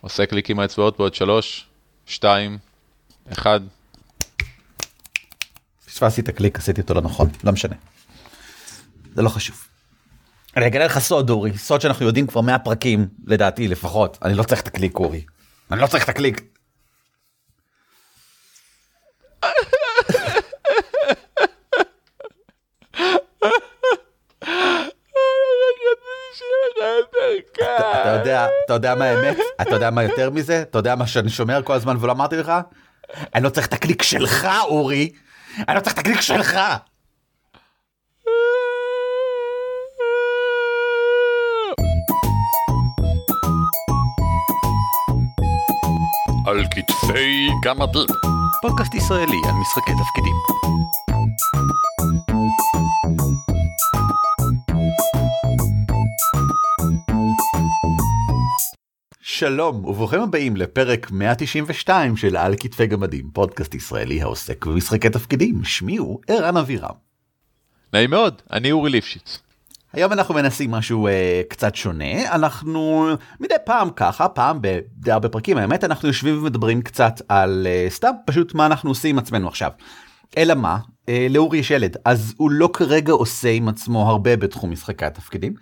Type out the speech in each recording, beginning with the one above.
עושה קליק עם האצבעות בעוד שלוש, שתיים, אחד. פספסתי את הקליק עשיתי אותו לא נכון לא משנה. זה לא חשוב. אני אגלה לך סוד אורי סוד שאנחנו יודעים כבר 100 פרקים לדעתי לפחות אני לא צריך את הקליק אורי. אני לא צריך את הקליק. אתה יודע אתה יודע מה האמת אתה יודע מה יותר מזה אתה יודע מה שאני שומר כל הזמן ולא אמרתי לך אני לא צריך את הקליק שלך אורי אני לא צריך את הקליק שלך. על כתפי גמדים. פודקאסט ישראלי על משחקי תפקידים. שלום וברוכים הבאים לפרק 192 של על כתפי גמדים פודקאסט ישראלי העוסק במשחקי תפקידים שמי הוא ערן אבירם. נעים מאוד, אני אורי ליפשיץ. היום אנחנו מנסים משהו אה, קצת שונה אנחנו מדי פעם ככה פעם בדי הרבה פרקים האמת אנחנו יושבים ומדברים קצת על אה, סתם פשוט מה אנחנו עושים עם עצמנו עכשיו. אלא מה אה, לאורי יש ילד אז הוא לא כרגע עושה עם עצמו הרבה בתחום משחקי התפקידים.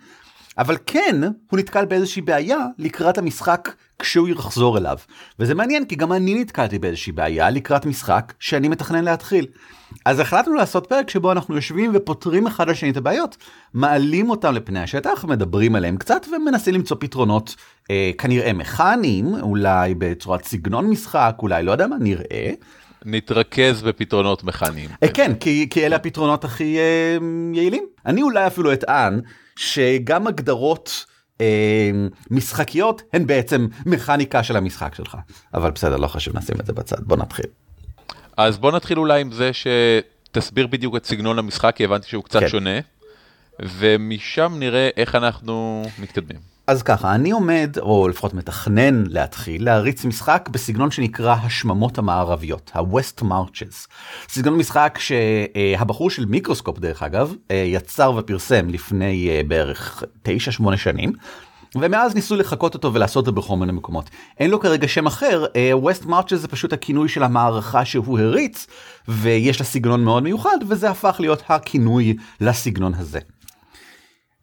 אבל כן הוא נתקל באיזושהי בעיה לקראת המשחק כשהוא יחזור אליו. וזה מעניין כי גם אני נתקלתי באיזושהי בעיה לקראת משחק שאני מתכנן להתחיל. אז החלטנו לעשות פרק שבו אנחנו יושבים ופותרים אחד לשני את הבעיות, מעלים אותם לפני השטח, מדברים עליהם קצת ומנסים למצוא פתרונות אה, כנראה מכניים, אולי בצורת סגנון משחק, אולי לא יודע מה, נראה. נתרכז בפתרונות מכניים. אה, כן, כי, כי אלה הפתרונות הכי אה, יעילים. אני אולי אפילו אטען שגם הגדרות אה, משחקיות הן בעצם מכניקה של המשחק שלך. אבל בסדר, לא חשוב, נשים את זה בצד, בוא נתחיל. אז בוא נתחיל אולי עם זה שתסביר בדיוק את סגנון המשחק, כי הבנתי שהוא קצת כן. שונה, ומשם נראה איך אנחנו מתקדמים. אז ככה, אני עומד, או לפחות מתכנן להתחיל, להריץ משחק בסגנון שנקרא השממות המערביות, ה-West Marches. סגנון משחק שהבחור של מיקרוסקופ דרך אגב, יצר ופרסם לפני אה, בערך 9-8 שנים. ומאז ניסו לחקות אותו ולעשות את זה בכל מיני מקומות. אין לו כרגע שם אחר, אה, West Marches זה פשוט הכינוי של המערכה שהוא הריץ, ויש לה סגנון מאוד מיוחד, וזה הפך להיות הכינוי לסגנון הזה.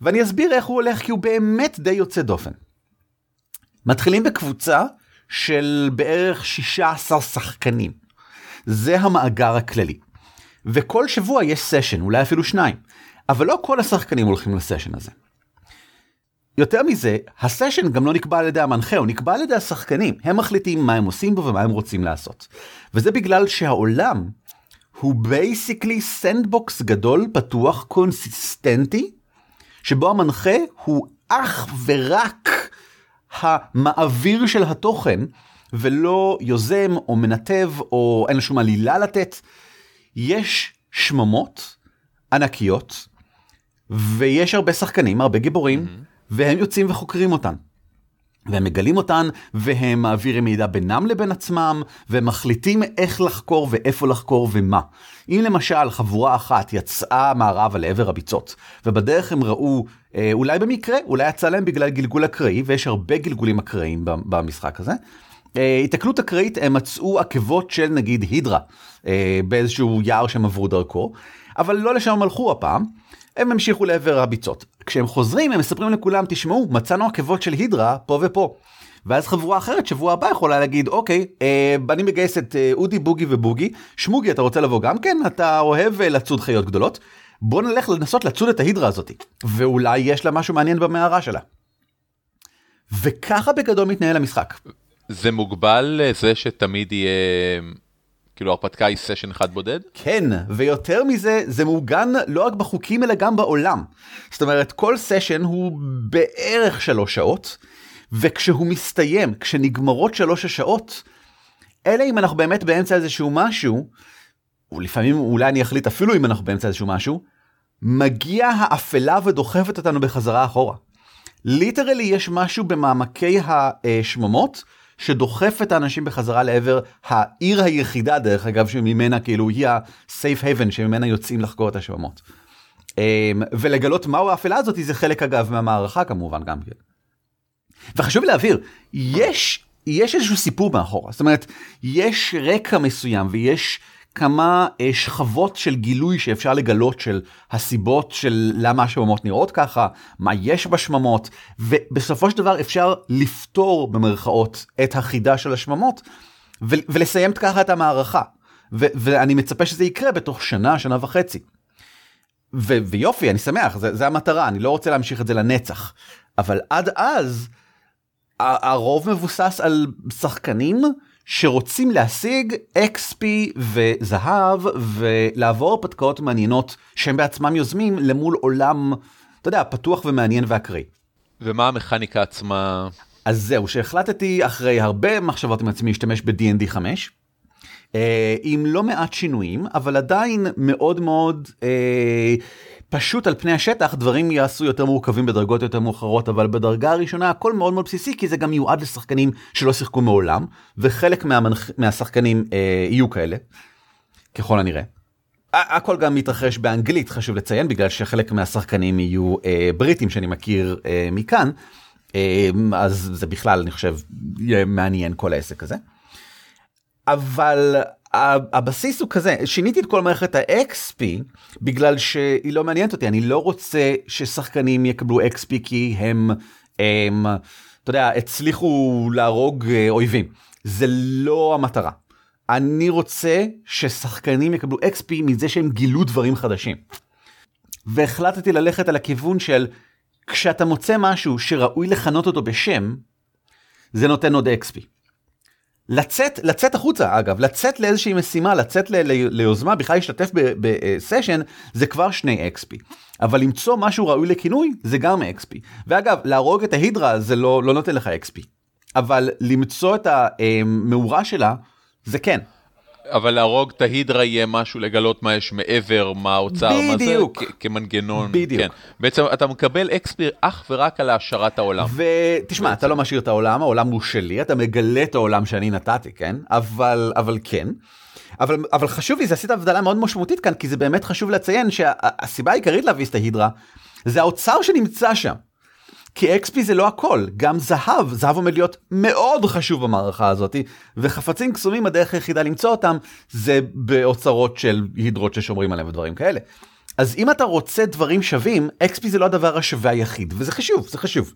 ואני אסביר איך הוא הולך כי הוא באמת די יוצא דופן. מתחילים בקבוצה של בערך 16 שחקנים. זה המאגר הכללי. וכל שבוע יש session, אולי אפילו שניים. אבל לא כל השחקנים הולכים ל session הזה. יותר מזה, ה session גם לא נקבע על ידי המנחה, הוא נקבע על ידי השחקנים. הם מחליטים מה הם עושים בו ומה הם רוצים לעשות. וזה בגלל שהעולם הוא basically sandbox גדול, פתוח, קונסיסטנטי, שבו המנחה הוא אך ורק המעביר של התוכן, ולא יוזם או מנתב או אין לו שום עלילה לתת. יש שממות ענקיות, ויש הרבה שחקנים, הרבה גיבורים, mm-hmm. והם יוצאים וחוקרים אותן. והם מגלים אותן, והם מעבירים מידע בינם לבין עצמם, והם מחליטים איך לחקור ואיפה לחקור ומה. אם למשל חבורה אחת יצאה מערבה לעבר הביצות, ובדרך הם ראו, אה, אולי במקרה, אולי יצא להם בגלל גלגול אקראי, ויש הרבה גלגולים אקראיים במשחק הזה. אה, התקלות אקראית הם מצאו עקבות של נגיד הידרה, אה, באיזשהו יער שהם עברו דרכו, אבל לא לשם הם הלכו הפעם. הם המשיכו לעבר הביצות. כשהם חוזרים הם מספרים לכולם תשמעו מצאנו עקבות של הידרה פה ופה. ואז חבורה אחרת שבוע הבא יכולה להגיד אוקיי אה, אני מגייס את אה, אודי בוגי ובוגי שמוגי אתה רוצה לבוא גם כן אתה אוהב אה, לצוד חיות גדולות בוא נלך לנסות לצוד את ההידרה הזאתי ואולי יש לה משהו מעניין במערה שלה. וככה בגדול מתנהל המשחק. זה מוגבל לזה שתמיד יהיה, כאילו הרפתקה היא סשן אחד בודד? כן, ויותר מזה, זה מעוגן לא רק בחוקים אלא גם בעולם. זאת אומרת, כל סשן הוא בערך שלוש שעות, וכשהוא מסתיים, כשנגמרות שלוש השעות, אלא אם אנחנו באמת באמצע איזשהו משהו, ולפעמים אולי אני אחליט אפילו אם אנחנו באמצע איזשהו משהו, מגיעה האפלה ודוחפת אותנו בחזרה אחורה. ליטרלי יש משהו במעמקי השממות שדוחף את האנשים בחזרה לעבר העיר היחידה דרך אגב שממנה כאילו היא ה-safe haven שממנה יוצאים לחקור את השממות. אמ, ולגלות מהו האפלה הזאת זה חלק אגב מהמערכה כמובן גם כן. וחשוב להבהיר יש יש איזשהו סיפור מאחורה, זאת אומרת, יש רקע מסוים ויש כמה אה, שכבות של גילוי שאפשר לגלות של הסיבות של למה השממות נראות ככה, מה יש בשממות, ובסופו של דבר אפשר לפתור במרכאות את החידה של השממות ו- ולסיים ככה את המערכה. ו- ואני מצפה שזה יקרה בתוך שנה, שנה וחצי. ו- ויופי, אני שמח, זה, זה המטרה, אני לא רוצה להמשיך את זה לנצח. אבל עד אז, הרוב מבוסס על שחקנים שרוצים להשיג XP וזהב ולעבור הרפתקאות מעניינות שהם בעצמם יוזמים למול עולם, אתה יודע, פתוח ומעניין ואקראי. ומה המכניקה עצמה? אז זהו, שהחלטתי אחרי הרבה מחשבות עם עצמי להשתמש ב-D&D 5. אה, עם לא מעט שינויים, אבל עדיין מאוד מאוד אה, פשוט על פני השטח, דברים יעשו יותר מורכבים בדרגות יותר מאוחרות, אבל בדרגה הראשונה הכל מאוד מאוד בסיסי, כי זה גם מיועד לשחקנים שלא שיחקו מעולם, וחלק מהמנח... מהשחקנים אה, יהיו כאלה, ככל הנראה. הכל גם מתרחש באנגלית, חשוב לציין, בגלל שחלק מהשחקנים יהיו אה, בריטים שאני מכיר אה, מכאן, אה, אז זה בכלל, אני חושב, יהיה מעניין כל העסק הזה. אבל הבסיס הוא כזה, שיניתי את כל מערכת ה-XP בגלל שהיא לא מעניינת אותי, אני לא רוצה ששחקנים יקבלו XP כי הם, הם אתה יודע, הצליחו להרוג אה, אויבים. זה לא המטרה. אני רוצה ששחקנים יקבלו XP מזה שהם גילו דברים חדשים. והחלטתי ללכת על הכיוון של כשאתה מוצא משהו שראוי לכנות אותו בשם, זה נותן עוד XP. לצאת, לצאת החוצה אגב, לצאת לאיזושהי משימה, לצאת ל, ל, ליוזמה, בכלל להשתתף בסשן, זה כבר שני XP. אבל למצוא משהו ראוי לכינוי, זה גם XP. ואגב, להרוג את ההידרה זה לא, לא נותן לך XP. אבל למצוא את המאורה שלה, זה כן. אבל להרוג את ההידרה יהיה משהו לגלות מה יש מעבר, מה האוצר, מה זה, כמנגנון. בדיוק. כן. בעצם אתה מקבל אקספיר אך ורק על העשרת העולם. ותשמע, אתה לא משאיר את העולם, העולם הוא שלי, אתה מגלה את העולם שאני נתתי, כן? אבל, אבל כן. אבל, אבל חשוב לי, זה עשית הבדלה מאוד משמעותית כאן, כי זה באמת חשוב לציין שהסיבה העיקרית להביס את ההידרה, זה האוצר שנמצא שם. כי XP זה לא הכל, גם זהב, זהב עומד להיות מאוד חשוב במערכה הזאת, וחפצים קסומים הדרך היחידה למצוא אותם זה באוצרות של הידרות ששומרים עליהם ודברים כאלה. אז אם אתה רוצה דברים שווים, XP זה לא הדבר השווה היחיד, וזה חשוב, זה חשוב.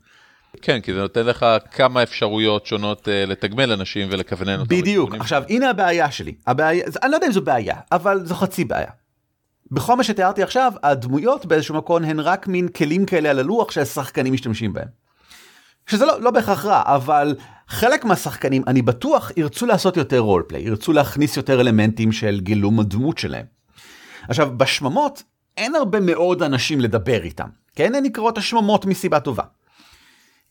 כן, כי זה נותן לך כמה אפשרויות שונות uh, לתגמל אנשים ולכוונן אותם. בדיוק, עכשיו הנה הבעיה שלי, הבעיה, אני לא יודע אם זו בעיה, אבל זו חצי בעיה. בכל מה שתיארתי עכשיו, הדמויות באיזשהו מקום הן רק מין כלים כאלה על הלוח שהשחקנים משתמשים בהם. שזה לא, לא בהכרח רע, אבל חלק מהשחקנים, אני בטוח, ירצו לעשות יותר רולפליי, ירצו להכניס יותר אלמנטים של גילום הדמות שלהם. עכשיו, בשממות אין הרבה מאוד אנשים לדבר איתם, כן? הן נקראות השממות מסיבה טובה.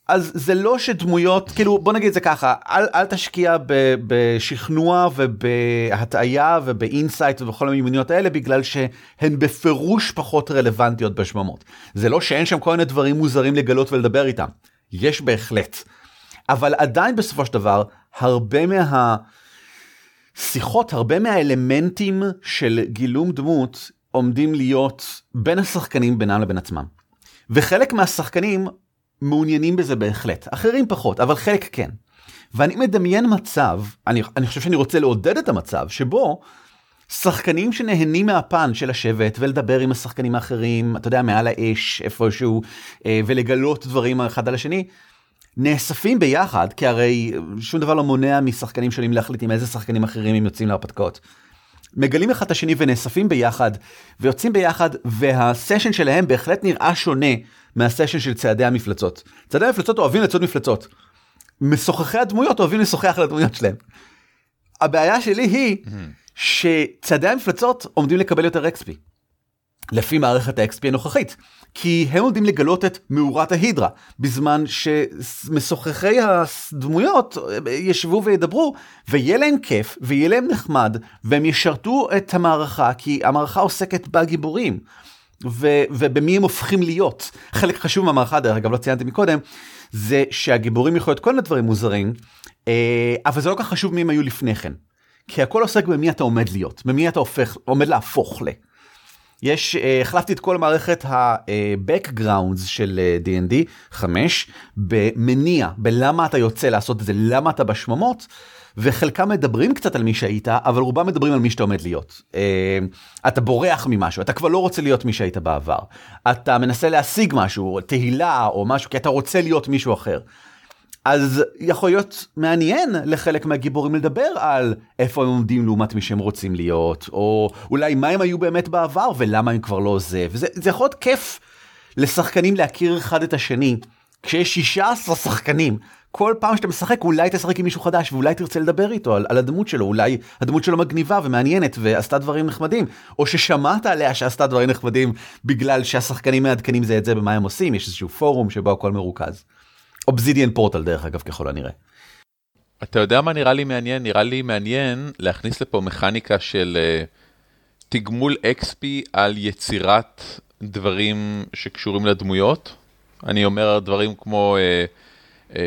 אז זה לא שדמויות כאילו בוא נגיד זה ככה אל, אל תשקיע ב, בשכנוע ובהטעיה וב insight ובכל המיומנויות האלה בגלל שהן בפירוש פחות רלוונטיות בשממות. זה לא שאין שם כל מיני דברים מוזרים לגלות ולדבר איתם. יש בהחלט. אבל עדיין בסופו של דבר הרבה מהשיחות הרבה מהאלמנטים של גילום דמות עומדים להיות בין השחקנים בינם לבין עצמם. וחלק מהשחקנים מעוניינים בזה בהחלט, אחרים פחות, אבל חלק כן. ואני מדמיין מצב, אני, אני חושב שאני רוצה לעודד את המצב, שבו שחקנים שנהנים מהפן של לשבת ולדבר עם השחקנים האחרים, אתה יודע, מעל האש איפשהו, אה, ולגלות דברים אחד על השני, נאספים ביחד, כי הרי שום דבר לא מונע משחקנים שונים להחליט עם איזה שחקנים אחרים הם יוצאים להרפתקאות. מגלים אחד את השני ונאספים ביחד, ויוצאים ביחד, והסשן שלהם בהחלט נראה שונה מהסשן של צעדי המפלצות. צעדי המפלצות אוהבים לצוד מפלצות. משוחחי הדמויות אוהבים לשוחח על הדמויות שלהם. הבעיה שלי היא שצעדי המפלצות עומדים לקבל יותר אקספי. לפי מערכת ה-XP הנוכחית, כי הם עומדים לגלות את מאורת ההידרה, בזמן שמשוחחי הדמויות ישבו וידברו, ויהיה להם כיף, ויהיה להם נחמד, והם ישרתו את המערכה, כי המערכה עוסקת בגיבורים. ו- ובמי הם הופכים להיות. חלק חשוב מהמערכה, דרך אגב, לא ציינתי מקודם, זה שהגיבורים יכולים להיות כל מיני דברים מוזרים, אה, אבל זה לא כך חשוב מי הם היו לפני כן. כי הכל עוסק במי אתה עומד להיות, במי אתה הופך, עומד להפוך ל. יש, אה, החלפתי את כל מערכת ה-Backgrounds של אה, D&D 5 במניע, בלמה אתה יוצא לעשות את זה, למה אתה בשממות. וחלקם מדברים קצת על מי שהיית, אבל רובם מדברים על מי שאתה עומד להיות. אה, אתה בורח ממשהו, אתה כבר לא רוצה להיות מי שהיית בעבר. אתה מנסה להשיג משהו, תהילה או משהו, כי אתה רוצה להיות מישהו אחר. אז יכול להיות מעניין לחלק מהגיבורים לדבר על איפה הם עומדים לעומת מי שהם רוצים להיות, או אולי מה הם היו באמת בעבר ולמה הם כבר לא זה, וזה יכול להיות כיף לשחקנים להכיר אחד את השני. כשיש 16 שחקנים, כל פעם שאתה משחק אולי תשחק עם מישהו חדש ואולי תרצה לדבר איתו על, על הדמות שלו, אולי הדמות שלו מגניבה ומעניינת ועשתה דברים נחמדים, או ששמעת עליה שעשתה דברים נחמדים בגלל שהשחקנים מעדכנים זה את זה במה הם עושים, יש איזשהו פורום שבו הכל מרוכז. אובזידיאן פורטל דרך אגב ככל הנראה. אתה יודע מה נראה לי מעניין? נראה לי מעניין להכניס לפה מכניקה של uh, תגמול XP על יצירת דברים שקשורים לדמויות. אני אומר דברים כמו, uh, uh,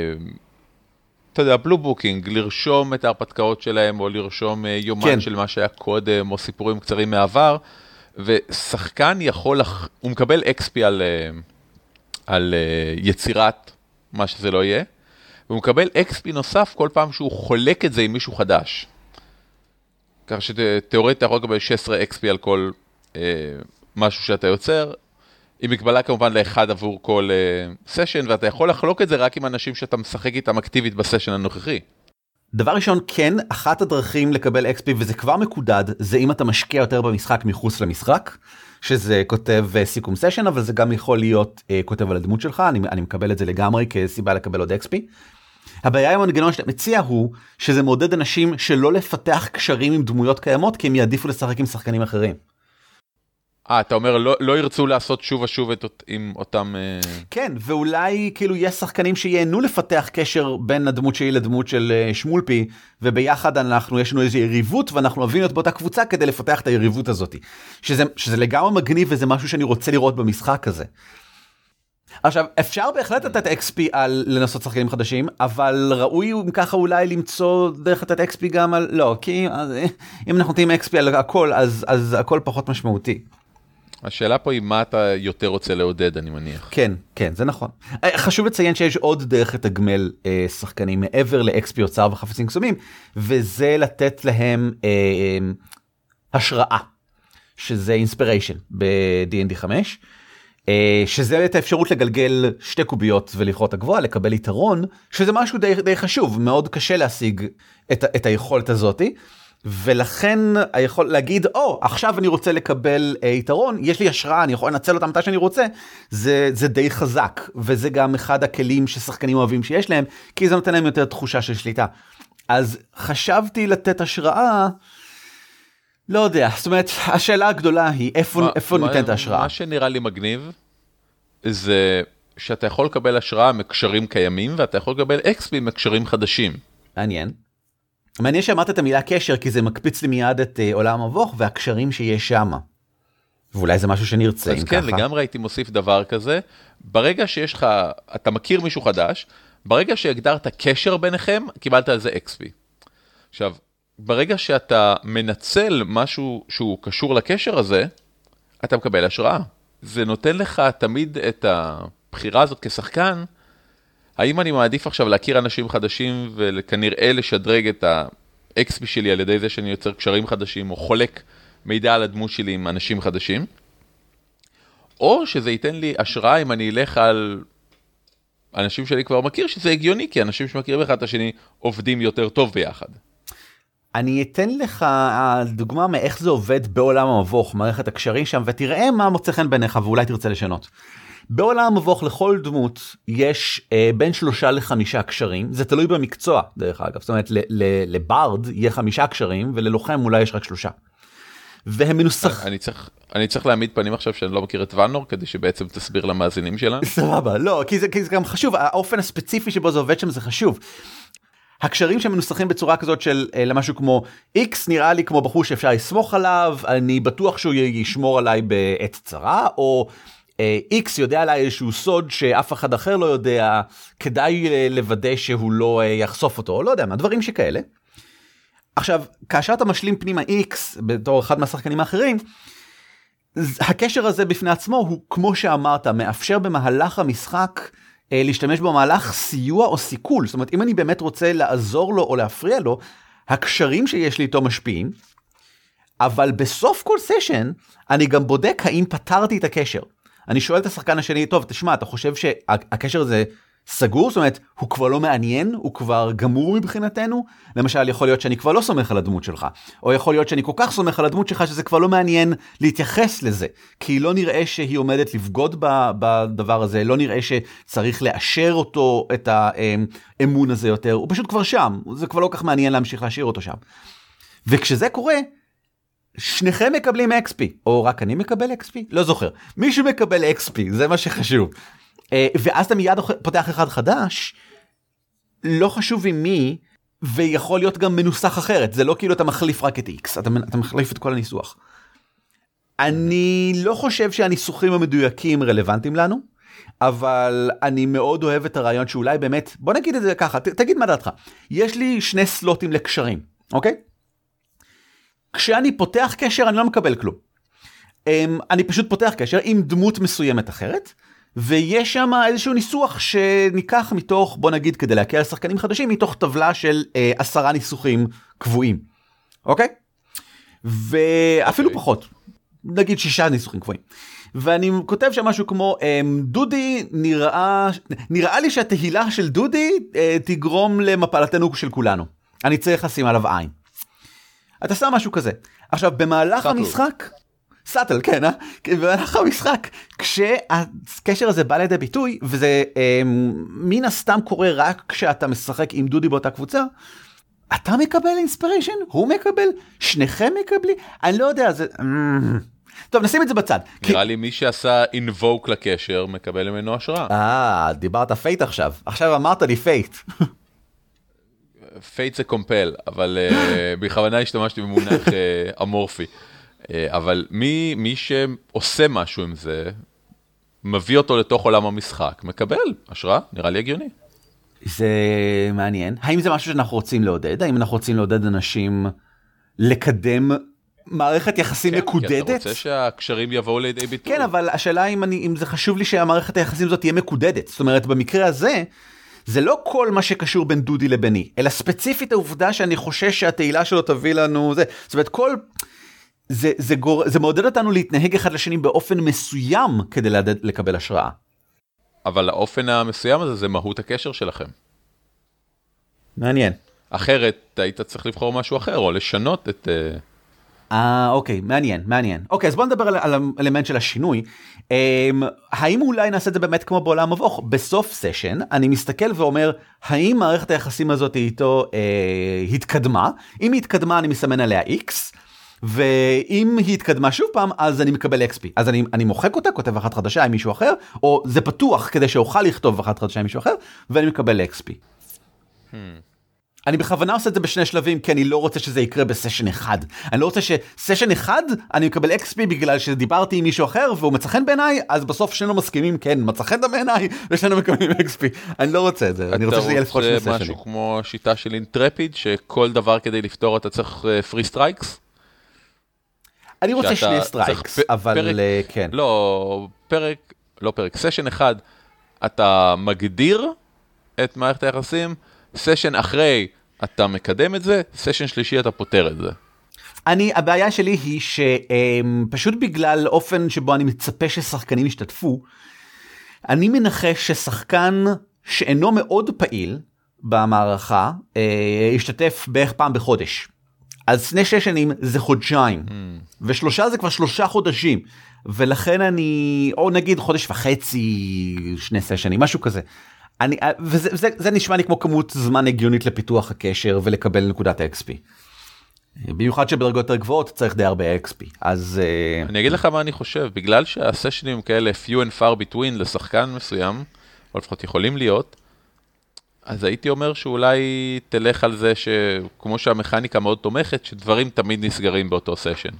אתה יודע, blue booking, לרשום את ההרפתקאות שלהם, או לרשום uh, יומן כן. של מה שהיה קודם, או סיפורים קצרים מהעבר, ושחקן יכול. הוא מקבל XP על, על יצירת מה שזה לא יהיה, והוא מקבל XP נוסף כל פעם שהוא חולק את זה עם מישהו חדש. כך שתאורטית אתה יכול לקבל 16 XP על כל אה, משהו שאתה יוצר, עם מגבלה כמובן לאחד עבור כל סשן, אה, ואתה יכול לחלוק את זה רק עם אנשים שאתה משחק איתם אקטיבית בסשן הנוכחי. דבר ראשון, כן, אחת הדרכים לקבל XP, וזה כבר מקודד, זה אם אתה משקיע יותר במשחק מחוץ למשחק. שזה כותב אה, סיכום סשן אבל זה גם יכול להיות uh, כותב על הדמות שלך אני, אני מקבל את זה לגמרי כסיבה לקבל עוד XP. הבעיה עם המנגנון שאתה מציע הוא שזה מעודד אנשים שלא לפתח קשרים עם דמויות קיימות כי הם יעדיפו לשחק עם שחקנים אחרים. אה, אתה אומר לא, לא ירצו לעשות שוב ושוב את, עם אותם... Uh... כן, ואולי כאילו יש שחקנים שייהנו לפתח קשר בין הדמות שלי לדמות של uh, שמולפי, וביחד אנחנו, יש לנו איזו יריבות ואנחנו אוהבים להיות באותה קבוצה כדי לפתח את היריבות הזאת. שזה, שזה לגמרי מגניב וזה משהו שאני רוצה לראות במשחק הזה. עכשיו אפשר בהחלט לתת XP על לנסות שחקנים חדשים אבל ראוי אם ככה אולי למצוא דרך לתת XP גם על לא כי אם אנחנו נותנים XP על הכל אז אז הכל פחות משמעותי. השאלה פה היא מה אתה יותר רוצה לעודד אני מניח. כן כן זה נכון. אה, חשוב לציין שיש עוד דרך לתגמל אה, שחקנים מעבר לאקספי אוצר וחפצים קסומים וזה לתת להם אה, אה, השראה שזה אינספיריישן ב-D&D 5. אה, שזה את האפשרות לגלגל שתי קוביות ולכרות הגבוהה לקבל יתרון שזה משהו די, די חשוב מאוד קשה להשיג את, את היכולת הזאתי. ולכן היכול להגיד או oh, עכשיו אני רוצה לקבל uh, יתרון יש לי השראה אני יכול לנצל אותה מתי שאני רוצה זה זה די חזק וזה גם אחד הכלים ששחקנים אוהבים שיש להם כי זה נותן להם יותר תחושה של שליטה. אז חשבתי לתת השראה. לא יודע זאת אומרת השאלה הגדולה היא איפה מה, איפה מה, ניתן את ההשראה. מה שנראה לי מגניב זה שאתה יכול לקבל השראה מקשרים קיימים ואתה יכול לקבל אקספי מקשרים חדשים. מעניין. מעניין שאמרת את המילה קשר כי זה מקפיץ לי מיד את uh, עולם המבוך והקשרים שיש שם. ואולי זה משהו שנרצה אם כן, ככה. לגמרי הייתי מוסיף דבר כזה. ברגע שיש לך, אתה מכיר מישהו חדש, ברגע שהגדרת קשר ביניכם, קיבלת על זה XP. עכשיו, ברגע שאתה מנצל משהו שהוא קשור לקשר הזה, אתה מקבל השראה. זה נותן לך תמיד את הבחירה הזאת כשחקן, האם אני מעדיף עכשיו להכיר אנשים חדשים וכנראה לשדרג את ה-XP שלי על ידי זה שאני יוצר קשרים חדשים או חולק מידע על הדמות שלי עם אנשים חדשים, או שזה ייתן לי השראה אם אני אלך על אנשים שאני כבר מכיר, שזה הגיוני, כי אנשים שמכירים אחד את השני עובדים יותר טוב ביחד. אני אתן לך דוגמה מאיך זה עובד בעולם המבוך, מערכת הקשרים שם, ותראה מה מוצא חן בעיניך ואולי תרצה לשנות. בעולם המבוך לכל דמות יש אה, בין שלושה לחמישה קשרים זה תלוי במקצוע דרך אגב זאת אומרת לברד יהיה חמישה קשרים וללוחם אולי יש רק שלושה. והם מנוסח אני צריך אני צריך להעמיד פנים עכשיו שאני לא מכיר את ואנור כדי שבעצם תסביר למאזינים שלנו. סבבה לא כי זה, כי זה גם חשוב האופן הספציפי שבו זה עובד שם זה חשוב. הקשרים שמנוסחים בצורה כזאת של אה, למשהו כמו x נראה לי כמו בחור שאפשר לסמוך עליו אני בטוח שהוא ישמור עליי בעת צרה או איקס יודע עליי איזשהו סוד שאף אחד אחר לא יודע, כדאי אה, לוודא שהוא לא אה, יחשוף אותו, לא יודע מה, דברים שכאלה. עכשיו, כאשר אתה משלים פנימה איקס בתור אחד מהשחקנים האחרים, הקשר הזה בפני עצמו הוא כמו שאמרת מאפשר במהלך המשחק אה, להשתמש במהלך סיוע או סיכול זאת אומרת אם אני באמת רוצה לעזור לו או להפריע לו הקשרים שיש לי איתו משפיעים. אבל בסוף כל סשן אני גם בודק האם פתרתי את הקשר. אני שואל את השחקן השני טוב תשמע אתה חושב שהקשר הזה סגור? זאת אומרת הוא כבר לא מעניין? הוא כבר גמור מבחינתנו? למשל יכול להיות שאני כבר לא סומך על הדמות שלך או יכול להיות שאני כל כך סומך על הדמות שלך שזה כבר לא מעניין להתייחס לזה כי לא נראה שהיא עומדת לבגוד בדבר הזה לא נראה שצריך לאשר אותו את האמון הזה יותר הוא פשוט כבר שם זה כבר לא כל כך מעניין להמשיך להשאיר אותו שם. וכשזה קורה שניכם מקבלים XP, או רק אני מקבל XP? לא זוכר. מישהו מקבל XP, זה מה שחשוב. אה, ואז אתה מיד פותח אחד חדש, לא חשוב עם מי, ויכול להיות גם מנוסח אחרת, זה לא כאילו אתה מחליף רק את X, אתה, אתה מחליף את כל הניסוח. אני לא חושב שהניסוחים המדויקים רלוונטיים לנו, אבל אני מאוד אוהב את הרעיון שאולי באמת, בוא נגיד את זה ככה, ת, תגיד מה דעתך. יש לי שני סלוטים לקשרים, אוקיי? כשאני פותח קשר אני לא מקבל כלום. אמ, אני פשוט פותח קשר עם דמות מסוימת אחרת, ויש שם איזשהו ניסוח שניקח מתוך, בוא נגיד כדי להקל על שחקנים חדשים, מתוך טבלה של אה, עשרה ניסוחים קבועים, אוקיי? ואפילו אוקיי. פחות, נגיד שישה ניסוחים קבועים. ואני כותב שם משהו כמו אמ, דודי נראה נראה לי שהתהילה של דודי אה, תגרום למפלתנו של כולנו. אני צריך לשים עליו עין. אתה שם משהו כזה. עכשיו במהלך סאטל. המשחק, subtle כן, אה? במהלך המשחק כשהקשר הזה בא לידי ביטוי וזה אה, מן הסתם קורה רק כשאתה משחק עם דודי באותה קבוצה. אתה מקבל inspiration הוא מקבל שניכם מקבלים אני לא יודע זה אמ, טוב נשים את זה בצד. כי- נראה לי מי שעשה invoke לקשר מקבל ממנו השראה. אה דיברת fate עכשיו עכשיו אמרת לי fate. fate זה compel, אבל אה, בכוונה השתמשתי במונח אה, אמורפי. אה, אבל מי, מי שעושה משהו עם זה, מביא אותו לתוך עולם המשחק, מקבל השראה, נראה לי הגיוני. זה מעניין. האם זה משהו שאנחנו רוצים לעודד? האם אנחנו רוצים לעודד אנשים לקדם מערכת יחסים כן, כי מקודדת? אתה רוצה שהקשרים יבואו לידי ביטוי. כן, אבל השאלה אם, אני, אם זה חשוב לי שהמערכת היחסים הזאת תהיה מקודדת. זאת אומרת, במקרה הזה, זה לא כל מה שקשור בין דודי לביני, אלא ספציפית העובדה שאני חושש שהתהילה שלו תביא לנו זה. זאת אומרת, כל... זה, זה, גור... זה מעודד אותנו להתנהג אחד לשני באופן מסוים כדי לעדד, לקבל השראה. אבל האופן המסוים הזה זה מהות הקשר שלכם. מעניין. אחרת היית צריך לבחור משהו אחר, או לשנות את... אה, אה, אוקיי, מעניין, מעניין. אוקיי, אז בוא נדבר על, על האלמנט של השינוי. אמ, האם אולי נעשה את זה באמת כמו בעולם מבוך? בסוף סשן אני מסתכל ואומר, האם מערכת היחסים הזאת איתו אה, התקדמה? אם היא התקדמה אני מסמן עליה X, ואם היא התקדמה שוב פעם אז אני מקבל XP. אז אני, אני מוחק אותה, כותב אחת חדשה עם מישהו אחר, או זה פתוח כדי שאוכל לכתוב אחת חדשה עם מישהו אחר, ואני מקבל XP. אני בכוונה עושה את זה בשני שלבים כי אני לא רוצה שזה יקרה בסשן אחד. אני לא רוצה שסשן אחד אני מקבל XP בגלל שדיברתי עם מישהו אחר והוא מצא חן בעיניי אז בסוף שנינו מסכימים כן מצא חן בעיניי ושנינו מקבלים XP. אני לא רוצה את זה אני רוצה שזה יהיה לפחות שני אתה רוצה sessions. משהו כמו השיטה של Intrepid, שכל דבר כדי לפתור אתה צריך three strikes? אני רוצה שני strikes אבל פרק- אה, כן. לא, פרק, לא פרק, session אחד, אתה מגדיר את מערכת היחסים, session אחרי אתה מקדם את זה, session שלישי אתה פותר את זה. אני הבעיה שלי היא שפשוט בגלל אופן שבו אני מצפה ששחקנים ישתתפו אני מנחש ששחקן שאינו מאוד פעיל במערכה אה, ישתתף בערך פעם בחודש. אז שני ששנים זה חודשיים ושלושה זה כבר שלושה חודשים ולכן אני או נגיד חודש וחצי שני סשנים משהו כזה. אני אה, וזה זה, זה נשמע לי כמו כמות זמן הגיונית לפיתוח הקשר ולקבל נקודת ה-XP. במיוחד שבדרגות יותר גבוהות צריך די הרבה XP אז אה, אני אגיד לך מה אני חושב, בגלל שהסשנים כאלה few and far between לשחקן מסוים, או לפחות יכולים להיות, אז הייתי אומר שאולי תלך על זה שכמו שהמכניקה מאוד תומכת, שדברים תמיד נסגרים באותו סשן.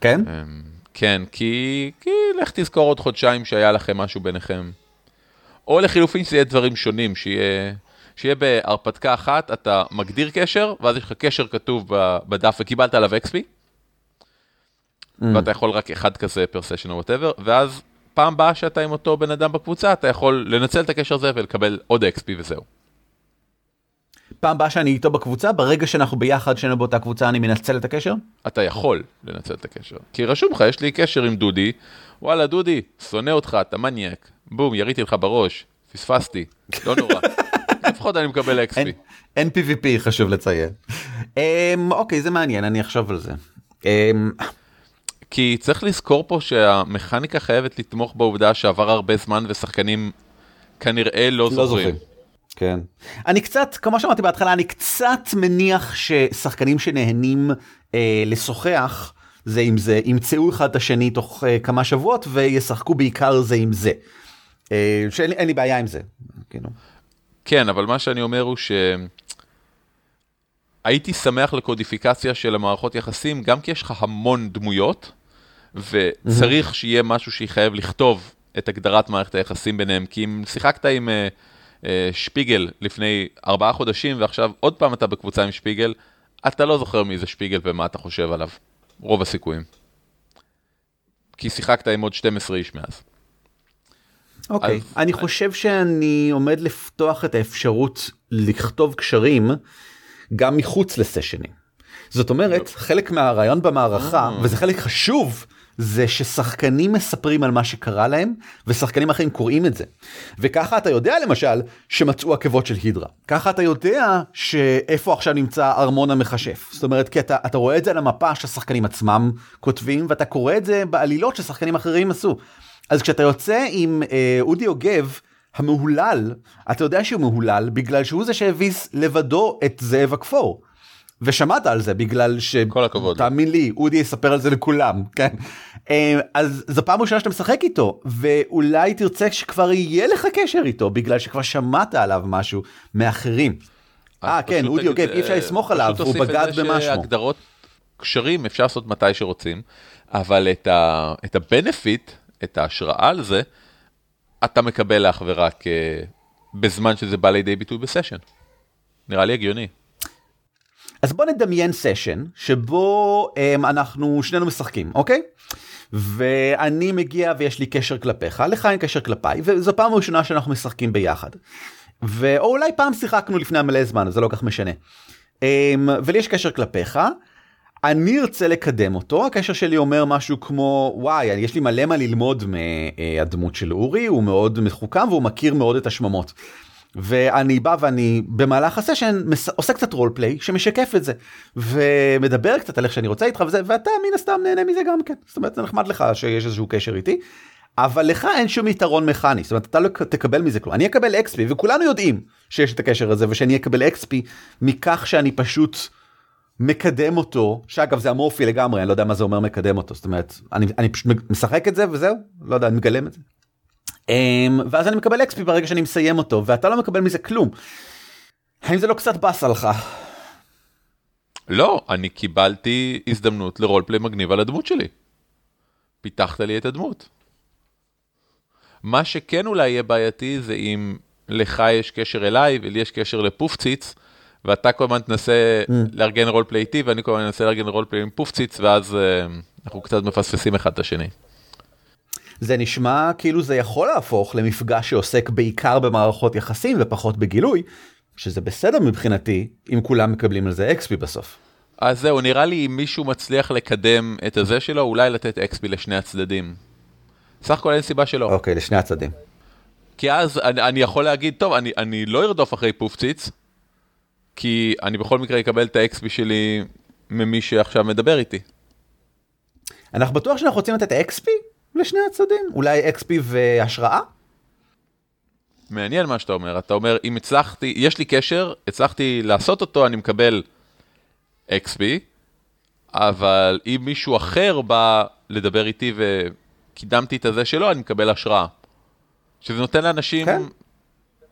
כן אמ, כן, כי, כי לך תזכור עוד חודשיים שהיה לכם משהו ביניכם. או לחילופין שזה יהיה דברים שונים, שיהיה, שיהיה בהרפתקה אחת, אתה מגדיר קשר, ואז יש לך קשר כתוב בדף וקיבלת עליו XP. ואתה יכול רק אחד כזה per session או whatever, ואז פעם הבאה שאתה עם אותו בן אדם בקבוצה, אתה יכול לנצל את הקשר הזה ולקבל עוד XP וזהו. פעם הבאה שאני איתו בקבוצה, ברגע שאנחנו ביחד, שנינו באותה קבוצה, אני מנצל את הקשר? אתה יכול לנצל את הקשר. כי רשום לך, יש לי קשר עם דודי, וואלה דודי, שונא אותך, אתה מניאק, בום, יריתי לך בראש, פספסתי, לא נורא. לפחות אני מקבל XP. אין, אין PvP חשוב לציין. אמ, אוקיי זה מעניין אני אחשוב על זה. אמ, כי צריך לזכור פה שהמכניקה חייבת לתמוך בעובדה שעבר הרבה זמן ושחקנים כנראה לא לא זוכרים. כן. אני קצת כמו שאמרתי בהתחלה אני קצת מניח ששחקנים שנהנים אה, לשוחח זה עם זה ימצאו אחד את השני תוך אה, כמה שבועות וישחקו בעיקר זה עם זה. אה, שאין לי, בעיה עם זה. כאילו. כן, אבל מה שאני אומר הוא ש... הייתי שמח לקודיפיקציה של המערכות יחסים, גם כי יש לך המון דמויות, וצריך שיהיה משהו שיחייב לכתוב את הגדרת מערכת היחסים ביניהם, כי אם שיחקת עם אה, שפיגל לפני ארבעה חודשים, ועכשיו עוד פעם אתה בקבוצה עם שפיגל, אתה לא זוכר מי זה שפיגל ומה אתה חושב עליו, רוב הסיכויים. כי שיחקת עם עוד 12 איש מאז. אוקיי, אז- אני חושב שאני עומד לפתוח את האפשרות לכתוב קשרים גם מחוץ לסשנים. זאת אומרת, חלק מהרעיון במערכה, וזה חלק חשוב, זה ששחקנים מספרים על מה שקרה להם, ושחקנים אחרים קוראים את זה. וככה אתה יודע למשל שמצאו עקבות של הידרה. ככה אתה יודע שאיפה עכשיו נמצא ארמון המכשף. זאת אומרת, כי אתה, אתה רואה את זה על המפה שהשחקנים עצמם כותבים, ואתה קורא את זה בעלילות ששחקנים אחרים עשו. אז כשאתה יוצא עם אה, אודי יוגב המהולל, אתה יודע שהוא מהולל בגלל שהוא זה שהביס לבדו את זאב הכפור. ושמעת על זה בגלל ש... כל הכבוד. תאמין לי, אודי יספר על זה לכולם, כן. אה, אז זו פעם ראשונה שאתה משחק איתו, ואולי תרצה שכבר יהיה לך קשר איתו, בגלל שכבר שמעת עליו משהו מאחרים. אה אז כן, אודי יוגב, אי אפשר אה, לסמוך עליו, הוא בגד במשהו. שהגדרות קשרים אפשר לעשות מתי שרוצים, אבל את ה- את ה-benefit, את ההשראה על זה, אתה מקבל אך ורק אה, בזמן שזה בא לידי ביטוי בסשן. נראה לי הגיוני. אז בוא נדמיין סשן שבו um, אנחנו שנינו משחקים אוקיי ואני מגיע ויש לי קשר כלפיך לך אין קשר כלפיי וזו פעם ראשונה שאנחנו משחקים ביחד. ו... או אולי פעם שיחקנו לפני מלא זמן זה לא כך משנה. Um, ולי יש קשר כלפיך. אני ארצה לקדם אותו הקשר שלי אומר משהו כמו וואי יש לי מלא מה ללמוד מהדמות של אורי הוא מאוד מחוכם והוא מכיר מאוד את השממות. ואני בא ואני במהלך הסשן. עושה קצת רולפליי שמשקף את זה ומדבר קצת על איך שאני רוצה איתך וזה ואתה מן הסתם נהנה מזה גם כן זאת אומרת זה נחמד לך שיש איזשהו קשר איתי. אבל לך אין שום יתרון מכני זאת אומרת אתה לא תקבל מזה כלום אני אקבל אקספי וכולנו יודעים שיש את הקשר הזה ושאני אקבל אקספי מכך שאני פשוט מקדם אותו שאגב זה אמורפי לגמרי אני לא יודע מה זה אומר מקדם אותו זאת אומרת אני, אני פשוט משחק את זה וזהו לא יודע אני מגלם את זה. Um, ואז אני מקבל אקספי ברגע שאני מסיים אותו ואתה לא מקבל מזה כלום. האם זה לא קצת באסה לך? לא, אני קיבלתי הזדמנות לרולפליי מגניב על הדמות שלי. פיתחת לי את הדמות. מה שכן אולי יהיה בעייתי זה אם לך יש קשר אליי ולי יש קשר לפופציץ, ואתה כל הזמן תנסה לארגן רולפליי איתי ואני כל הזמן אנסה לארגן רולפליי עם פופציץ, ואז אה, אנחנו קצת מפספסים אחד את השני. זה נשמע כאילו זה יכול להפוך למפגש שעוסק בעיקר במערכות יחסים ופחות בגילוי, שזה בסדר מבחינתי אם כולם מקבלים על זה אקספי בסוף. אז זהו, נראה לי אם מישהו מצליח לקדם את הזה שלו, אולי לתת אקספי לשני הצדדים. סך הכל אין סיבה שלא. אוקיי, לשני הצדדים. כי אז אני, אני יכול להגיד, טוב, אני, אני לא ארדוף אחרי פופציץ, כי אני בכל מקרה אקבל את האקספי שלי ממי שעכשיו מדבר איתי. אנחנו בטוח שאנחנו רוצים לתת אקספי לשני הצדדים? אולי אקספי והשראה? מעניין מה שאתה אומר, אתה אומר, אם הצלחתי, יש לי קשר, הצלחתי לעשות אותו, אני מקבל אקספי, אבל אם מישהו אחר בא לדבר איתי וקידמתי את הזה שלו, אני מקבל השראה. שזה נותן לאנשים כן.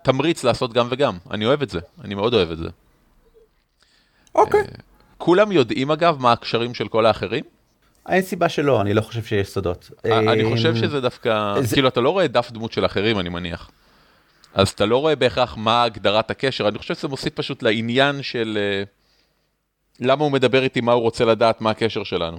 תמריץ לעשות גם וגם, אני אוהב את זה, אני מאוד אוהב את זה. אוקיי. כולם יודעים אגב מה הקשרים של כל האחרים? אין סיבה שלא, אני לא חושב שיש סודות. אני אמ, חושב שזה דווקא, זה- כאילו אתה לא רואה דף דמות של אחרים אני מניח. אז אתה לא רואה בהכרח מה הגדרת הקשר, אני חושב שזה מוסיף פשוט לעניין של אה, למה הוא מדבר איתי, מה הוא רוצה לדעת, מה הקשר שלנו.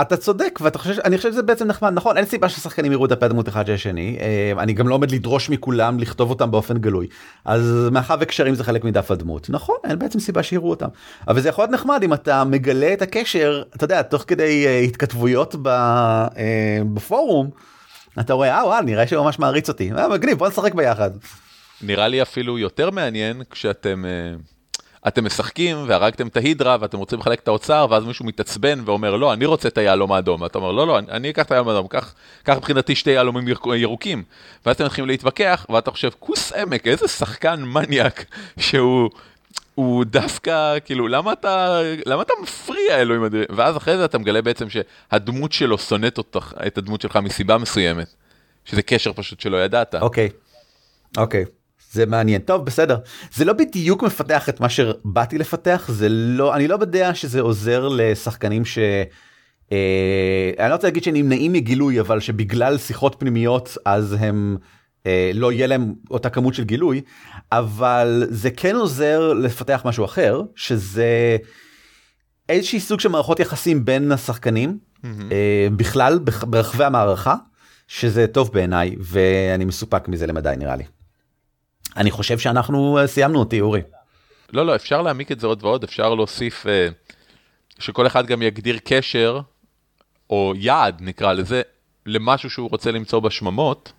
אתה צודק ואתה חושב אני חושב שזה בעצם נחמד נכון אין סיבה ששחקנים יראו דפי הדמות אחד של השני אה, אני גם לא עומד לדרוש מכולם לכתוב אותם באופן גלוי. אז מאחר וקשרים זה חלק מדף הדמות נכון אין בעצם סיבה שיראו אותם. אבל זה יכול להיות נחמד אם אתה מגלה את הקשר אתה יודע תוך כדי uh, התכתבויות uh, בפורום אתה רואה אה וואל נראה שממש מעריץ אותי. אה, מגניב בוא נשחק ביחד. נראה לי אפילו יותר מעניין כשאתם אה, אתם משחקים והרגתם את ההידרה ואתם רוצים לחלק את האוצר ואז מישהו מתעצבן ואומר לא אני רוצה את היהלום האדום אתה אומר לא לא אני אקח את היהלום האדום קח מבחינתי שתי יהלומים ירוקים ואז אתם מתחילים להתווכח ואתה חושב כוס עמק איזה שחקן מניאק שהוא. הוא דווקא כאילו למה אתה למה אתה מפריע אלוהים אדירים ואז אחרי זה אתה מגלה בעצם שהדמות שלו שונאת אותך את הדמות שלך מסיבה מסוימת. שזה קשר פשוט שלא ידעת. אוקיי. אוקיי. זה מעניין טוב בסדר זה לא בדיוק מפתח את מה שבאתי לפתח זה לא אני לא בדעה שזה עוזר לשחקנים ש... אה, אני לא רוצה להגיד שנמנעים מגילוי אבל שבגלל שיחות פנימיות אז הם אה, לא יהיה להם אותה כמות של גילוי אבל זה כן עוזר לפתח משהו אחר שזה איזשהי סוג של מערכות יחסים בין השחקנים mm-hmm. אה, בכלל ברחבי המערכה שזה טוב בעיניי ואני מסופק מזה למדי נראה לי. אני חושב שאנחנו אה, סיימנו אותי אורי. לא לא אפשר להעמיק את זה עוד ועוד אפשר להוסיף אה, שכל אחד גם יגדיר קשר או יעד נקרא לזה למשהו שהוא רוצה למצוא בשממות.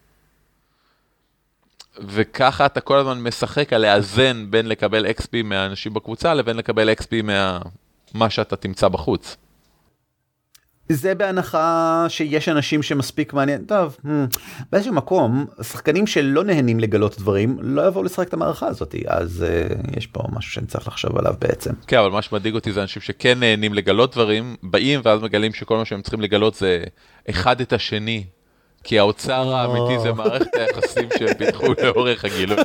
וככה אתה כל הזמן משחק על לאזן בין לקבל XP מהאנשים בקבוצה לבין לקבל XP מה שאתה תמצא בחוץ. זה בהנחה שיש אנשים שמספיק מעניין טוב hmm, באיזשהו מקום שחקנים שלא נהנים לגלות דברים לא יבואו לשחק את המערכה הזאת אז uh, יש פה משהו שאני צריך לחשוב עליו בעצם. כן אבל מה שמדאיג אותי זה אנשים שכן נהנים לגלות דברים באים ואז מגלים שכל מה שהם צריכים לגלות זה אחד את השני. כי האוצר האמיתי זה מערכת היחסים שהם פיתחו לאורך הגילוי.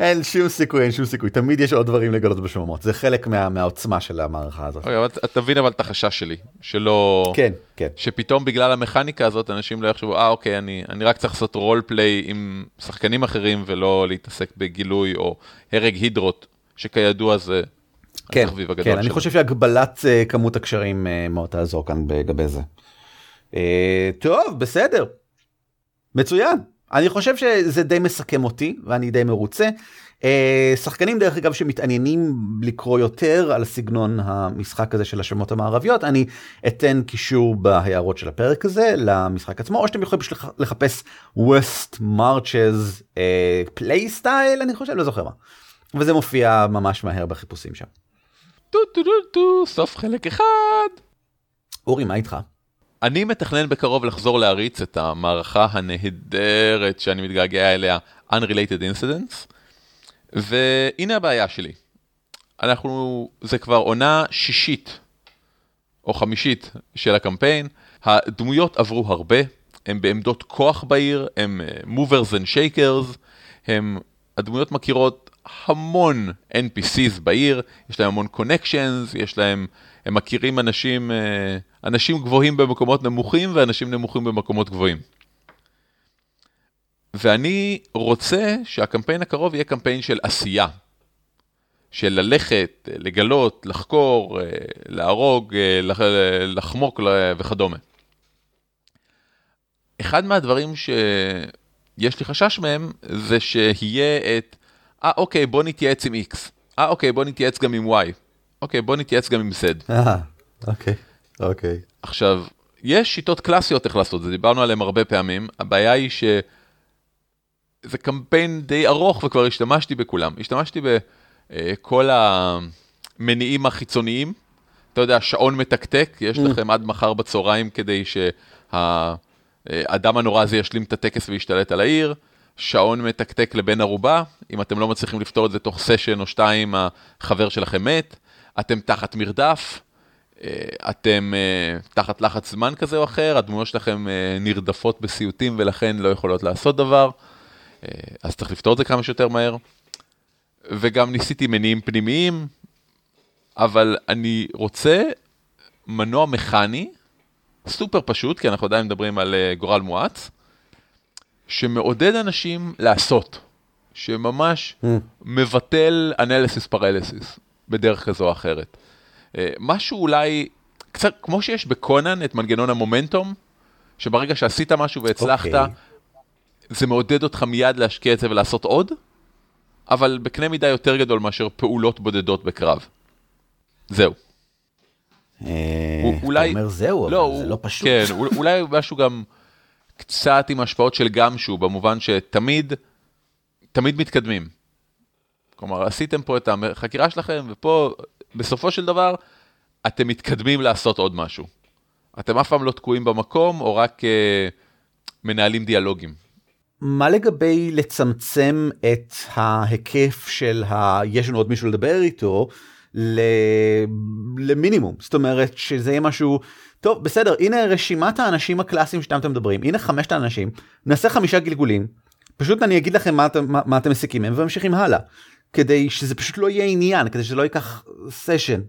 אין שום סיכוי אין שום סיכוי תמיד יש עוד דברים לגלות בשממות זה חלק מה, מהעוצמה של המערכה הזאת. אוקיי, אתה מבין אבל את החשש שלי שלא כן כן שפתאום בגלל המכניקה הזאת אנשים לא יחשבו אה אוקיי אני אני רק צריך לעשות רול פליי עם שחקנים אחרים ולא להתעסק בגילוי או הרג הידרות שכידוע זה. כן, כן אני חושב שהגבלת uh, כמות הקשרים uh, מאוד תעזור כאן לגבי זה. Uh, טוב בסדר מצוין אני חושב שזה די מסכם אותי ואני די מרוצה. Uh, שחקנים דרך אגב שמתעניינים לקרוא יותר על סגנון המשחק הזה של השממות המערביות אני אתן קישור בהערות של הפרק הזה למשחק עצמו או שאתם יכולים לחפש West Marches playstyle uh, אני חושב לא זוכר מה. וזה מופיע ממש מהר בחיפושים שם. טו טו טו טו סוף חלק אחד. אורי מה איתך? אני מתכנן בקרוב לחזור להריץ את המערכה הנהדרת שאני מתגעגע אליה, Unrelated Incidents, והנה הבעיה שלי. אנחנו, זה כבר עונה שישית או חמישית של הקמפיין, הדמויות עברו הרבה, הם בעמדות כוח בעיר, הם movers and shakers, הם, הדמויות מכירות המון NPCs בעיר, יש להם המון connections, יש להם, הם מכירים אנשים, אה, אנשים גבוהים במקומות נמוכים ואנשים נמוכים במקומות גבוהים. ואני רוצה שהקמפיין הקרוב יהיה קמפיין של עשייה. של ללכת, לגלות, לחקור, אה, להרוג, אה, לחמוק וכדומה. אחד מהדברים שיש לי חשש מהם זה שיהיה את, אה אוקיי בוא נתייעץ עם X, אה אוקיי בוא נתייעץ גם עם Y, אוקיי בוא נתייעץ גם עם Z. אה, אוקיי. אוקיי. Okay. עכשיו, יש שיטות קלאסיות איך לעשות את זה, דיברנו עליהן הרבה פעמים, הבעיה היא שזה קמפיין די ארוך וכבר השתמשתי בכולם. השתמשתי בכל המניעים החיצוניים, אתה יודע, שעון מתקתק, יש mm. לכם עד מחר בצהריים כדי שהאדם הנורא הזה ישלים את הטקס וישתלט על העיר. שעון מתקתק לבן ערובה, אם אתם לא מצליחים לפתור את זה תוך סשן או שתיים, החבר שלכם מת, אתם תחת מרדף, אה, אתם אה, תחת לחץ זמן כזה או אחר, הדמויות שלכם אה, נרדפות בסיוטים ולכן לא יכולות לעשות דבר, אז צריך לפתור את זה כמה שיותר מהר. וגם ניסיתי מניעים פנימיים, אבל אני רוצה מנוע מכני, סופר פשוט, כי אנחנו עדיין מדברים על גורל מואץ, שמעודד אנשים לעשות, שממש mm. מבטל אנליסיס פרליסיס בדרך כזו או אחרת. אה, משהו אולי קצת כמו שיש בקונן את מנגנון המומנטום, שברגע שעשית משהו והצלחת, אוקיי. זה מעודד אותך מיד להשקיע את זה ולעשות עוד, אבל בקנה מידה יותר גדול מאשר פעולות בודדות בקרב. זהו. אה, אולי... אתה אומר זהו, אבל הוא- זה לא פשוט. כן, אול- אולי משהו גם קצת עם השפעות של גמשו, במובן שתמיד, תמיד מתקדמים. כלומר, עשיתם פה את החקירה שלכם, ופה, בסופו של דבר, אתם מתקדמים לעשות עוד משהו. אתם אף פעם לא תקועים במקום, או רק אה, מנהלים דיאלוגים. מה לגבי לצמצם את ההיקף של ה... יש לנו עוד מישהו לדבר איתו ל... למינימום זאת אומרת שזה יהיה משהו טוב בסדר הנה רשימת האנשים הקלאסיים שאתם אתם מדברים הנה חמשת האנשים נעשה חמישה גלגולים פשוט אני אגיד לכם מה מה, מה אתם מסיקים מהם וממשיכים הלאה כדי שזה פשוט לא יהיה עניין כדי שזה לא ייקח session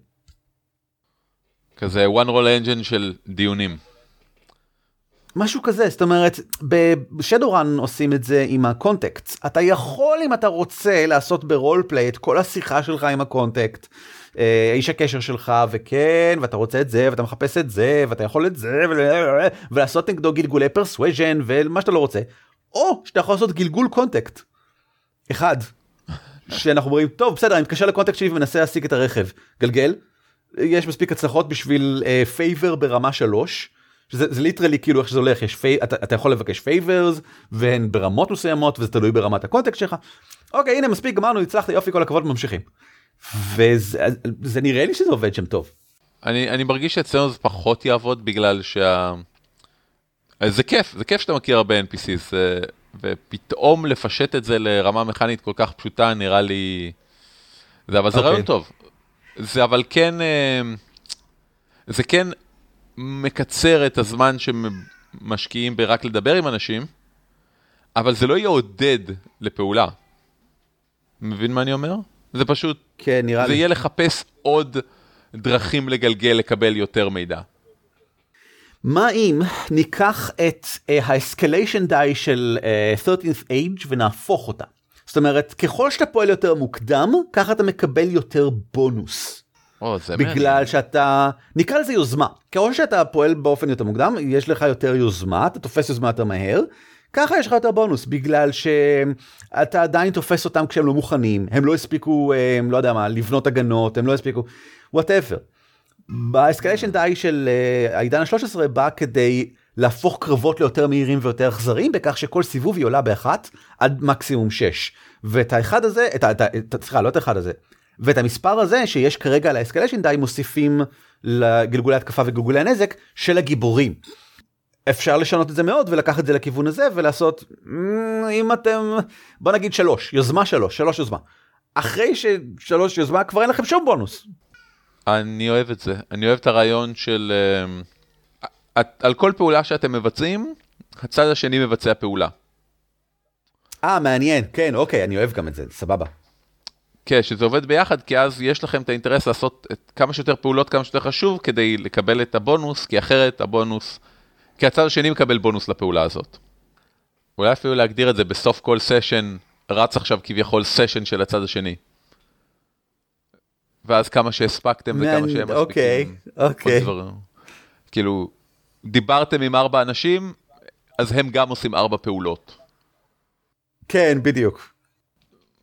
כזה one roll engine של דיונים. משהו כזה זאת אומרת ב Shadowrun עושים את זה עם ה contact אתה יכול אם אתה רוצה לעשות ב role play את כל השיחה שלך עם ה contact. אה, איש הקשר שלך וכן ואתה רוצה את זה ואתה מחפש את זה ואתה יכול את זה ול- ולעשות נגדו גלגולי persuasion ומה שאתה לא רוצה. או שאתה יכול לעשות גלגול contact. אחד. שאנחנו אומרים טוב בסדר אני מתקשר ל contact שלי ומנסה להשיג את הרכב גלגל. יש מספיק הצלחות בשביל favor ברמה 3. שזה זה literally כאילו איך שזה הולך יש פי, אתה, אתה יכול לבקש favors והן ברמות מסוימות וזה תלוי ברמת ה contacts שלך. אוקיי הנה מספיק גמרנו הצלחת יופי כל הכבוד ממשיכים. וזה זה נראה לי שזה עובד שם טוב. אני, אני מרגיש שאצלנו זה פחות יעבוד בגלל שה... זה כיף, זה כיף שאתה מכיר הרבה NPCs, זה... ופתאום לפשט את זה לרמה מכנית כל כך פשוטה נראה לי... זה, אבל זה אוקיי. רעיון טוב. זה אבל כן, אה, זה כן מקצר את הזמן שמשקיעים ברק לדבר עם אנשים, אבל זה לא יעודד לפעולה. מבין מה אני אומר? זה פשוט כן נראה זה לי. יהיה לחפש עוד דרכים לגלגל לקבל יותר מידע. מה אם ניקח את ה escalation die של אה, 13th age ונהפוך אותה. זאת אומרת ככל שאתה פועל יותר מוקדם ככה אתה מקבל יותר בונוס. זה בגלל שאתה נקרא לזה יוזמה ככל שאתה פועל באופן יותר מוקדם יש לך יותר יוזמה אתה תופס יוזמה יותר מהר. ככה יש לך יותר בונוס בגלל שאתה עדיין תופס אותם כשהם לא מוכנים הם לא הספיקו הם לא יודע מה לבנות הגנות הם לא הספיקו whatever. ב escalation die של אה, העידן ה-13 בא כדי להפוך קרבות ליותר מהירים ויותר אכזריים בכך שכל סיבוב היא עולה באחת עד מקסימום 6 ואת האחד הזה את ה- סליחה לא את האחד הזה ואת המספר הזה שיש כרגע על ה escalation die מוסיפים לגלגולי התקפה וגלגולי הנזק של הגיבורים. אפשר לשנות את זה מאוד ולקחת את זה לכיוון הזה ולעשות "מ, אם אתם בוא נגיד שלוש יוזמה שלוש שלוש יוזמה. אחרי ששלוש יוזמה כבר אין לכם שום בונוס. אני אוהב את זה. אני אוהב את הרעיון של... אה, את- על כל פעולה שאתם מבצעים, הצד השני מבצע פעולה. אה מעניין כן אוקיי אני אוהב גם את זה סבבה. כן, שזה עובד ביחד, כי אז יש לכם את האינטרס לעשות את כמה שיותר פעולות כמה שיותר חשוב כדי לקבל את הבונוס, כי אחרת הבונוס... כי הצד השני מקבל בונוס לפעולה הזאת. אולי אפילו להגדיר את זה בסוף כל סשן, רץ עכשיו כביכול סשן של הצד השני. ואז כמה שהספקתם וכמה שהם אוקיי, מספיקים. אוקיי. דברים. כאילו, דיברתם עם ארבע אנשים, אז הם גם עושים ארבע פעולות. כן בדיוק.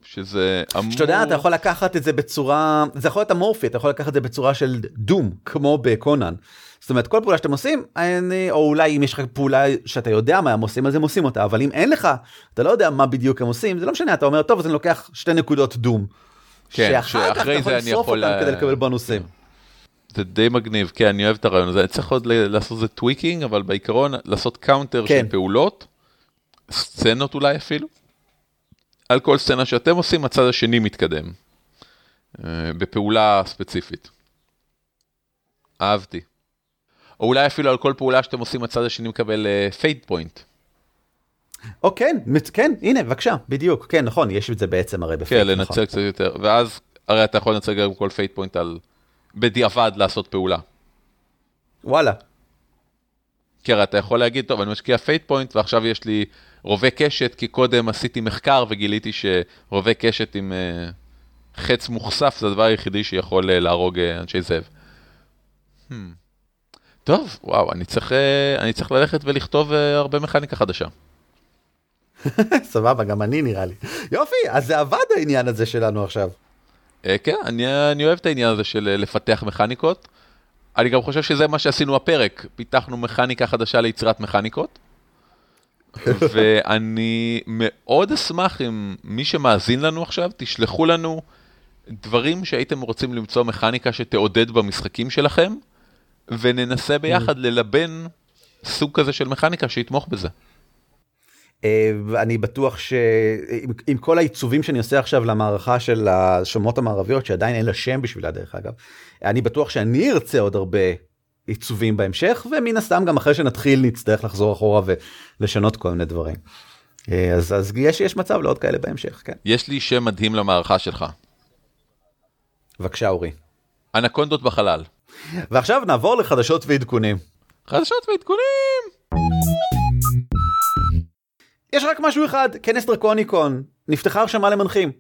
שזה אמור... שאתה יודע אתה יכול לקחת את זה בצורה זה יכול להיות אמורפי אתה יכול לקחת את זה בצורה של דום כמו בקונן. זאת אומרת כל פעולה שאתם עושים אני, או אולי אם יש לך פעולה שאתה יודע מה הם עושים אז הם עושים אותה אבל אם אין לך אתה לא יודע מה בדיוק הם עושים זה לא משנה אתה אומר טוב אז אני לוקח שתי נקודות doom. כן, שאחר כך אתה יכול לשרוף. אותם לה- כדי לקבל בונוסים. זה די מגניב, כן, אני אוהב את הרעיון הזה. צריך עוד ל- לעשות איזה tweaking, אבל בעיקרון לעשות counter כן. של פעולות, סצנות אולי אפילו. על כל סצנה שאתם עושים, הצד השני מתקדם. אה, בפעולה ספציפית. אהבתי. או אולי אפילו על כל פעולה שאתם עושים, הצד השני מקבל Fate point. או כן כן הנה בבקשה בדיוק כן נכון יש את זה בעצם הרי ב Fate, כן, נכון. לנצל קצת יותר. ואז, הרי אתה יכול לנצל גם כל Fate point על... בדיעבד לעשות פעולה. וואלה כי הרי אתה יכול להגיד, טוב, אני משקיע Fate point ועכשיו יש לי רובה קשת, כי קודם עשיתי מחקר וגיליתי שרובה קשת עם אה, חץ מוכסף זה הדבר היחידי שיכול אה, להרוג אה, אנשי זאב. Hmm. טוב, וואו, אני צריך, אה, אני צריך ללכת ולכתוב אה, הרבה מכניקה חדשה. סבבה, גם אני נראה לי. יופי, אז זה עבד העניין הזה שלנו עכשיו. אה, כן, אני, אני אוהב את העניין הזה של אה, לפתח מכניקות. אני גם חושב שזה מה שעשינו הפרק, פיתחנו מכניקה חדשה ליצירת מכניקות. ואני מאוד אשמח אם מי שמאזין לנו עכשיו, תשלחו לנו דברים שהייתם רוצים למצוא מכניקה שתעודד במשחקים שלכם, וננסה ביחד ללבן סוג כזה של מכניקה שיתמוך בזה. אה, ואני בטוח שעם עם כל העיצובים שאני עושה עכשיו למערכה של השומות המערביות שעדיין אין לה שם בשבילה דרך אגב אני בטוח שאני ארצה עוד הרבה עיצובים בהמשך ומן הסתם גם אחרי שנתחיל נצטרך לחזור אחורה ולשנות כל מיני דברים. אה, אז אז יש יש מצב לעוד כאלה בהמשך כן יש לי שם מדהים למערכה שלך, בבקשה אורי. אנקונדות בחלל. ועכשיו נעבור לחדשות ועדכונים. חדשות ועדכונים! יש רק משהו אחד כנס דרקוניקון נפתחה הרשמה למנחים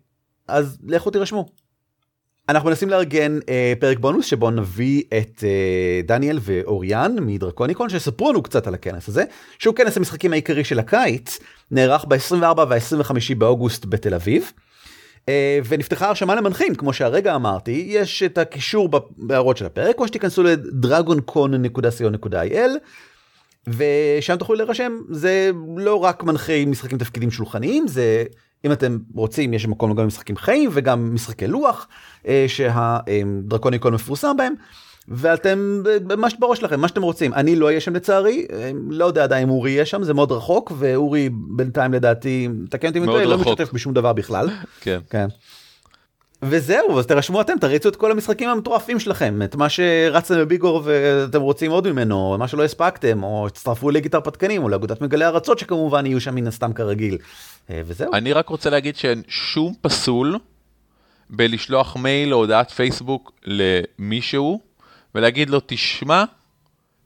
אז לכו תירשמו. אנחנו מנסים לארגן אה, פרק בונוס שבו נביא את אה, דניאל ואוריאן מדרקוניקון שיספרו לנו קצת על הכנס הזה שהוא כנס המשחקים העיקרי של הקיץ נערך ב-24 וה-25 באוגוסט בתל אביב. אה, ונפתחה הרשמה למנחים כמו שהרגע אמרתי יש את הקישור בהערות של הפרק או שתיכנסו לדרגונקון.co.il ושם תוכלו להירשם זה לא רק מנחי משחקים תפקידים שולחניים זה אם אתם רוצים יש מקום גם משחקים חיים וגם משחקי לוח אה, שהדרקוניקון מפורסם בהם. ואתם מה שבראש שלכם מה שאתם רוצים אני לא אהיה שם לצערי אה, לא יודע עדיין אם אורי יהיה שם זה מאוד רחוק ואורי בינתיים לדעתי תקן אותי לא. משתתף בשום דבר בכלל. כן. כן. וזהו אז תרשמו אתם תריצו את כל המשחקים המטורפים שלכם את מה שרצתם בביגור ואתם רוצים עוד ממנו או מה שלא הספקתם או הצטרפו לגיטר פתקנים או לאגודת מגלי ארצות שכמובן יהיו שם מן הסתם כרגיל. אה, וזהו. אני רק רוצה להגיד שאין שום פסול בלשלוח מייל או הודעת פייסבוק למישהו ולהגיד לו, תשמע,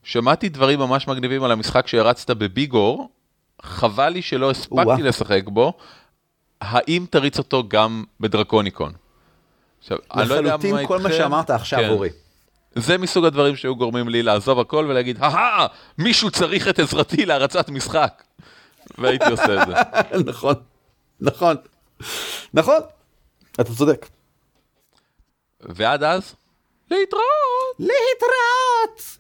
שמעתי דברים ממש מגניבים על המשחק שהרצת בביגור, חבל לי שלא הספקתי או-אה. לשחק בו, האם תריץ אותו גם בדרקוניקון? עכשיו, אני לא יודע לחלוטין מה כל מה איתכם. שאמרת עכשיו כן. אורי. זה מסוג הדברים שהיו גורמים לי לעזוב הכל ולהגיד, אהה, מישהו צריך את עזרתי להרצת משחק. והייתי עושה את זה. נכון נכון נכון אתה צודק. ועד אז, להתראות. להתראות!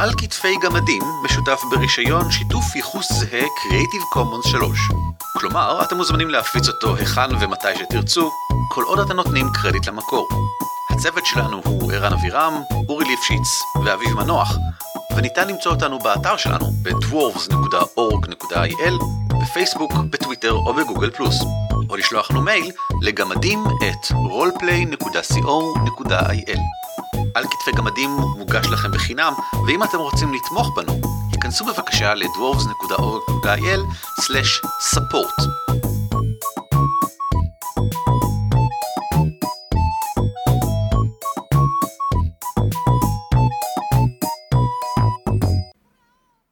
על כתפי גמדים משותף ברישיון שיתוף ייחוס זהה Creative Commons 3. כלומר, אתם מוזמנים להפיץ אותו היכן ומתי שתרצו, כל עוד אתם נותנים קרדיט למקור. הצוות שלנו הוא ערן אבירם, אורי ליפשיץ ואביב מנוח, וניתן למצוא אותנו באתר שלנו ב-dwarves.org.il, בפייסבוק, בטוויטר או בגוגל פלוס, או לשלוח לנו מייל לגמדים את roleplay.co.il. על כתפי גמדים מוגש לכם בחינם, ואם אתם רוצים לתמוך בנו, היכנסו בבקשה ל-dwarves.org.il/support.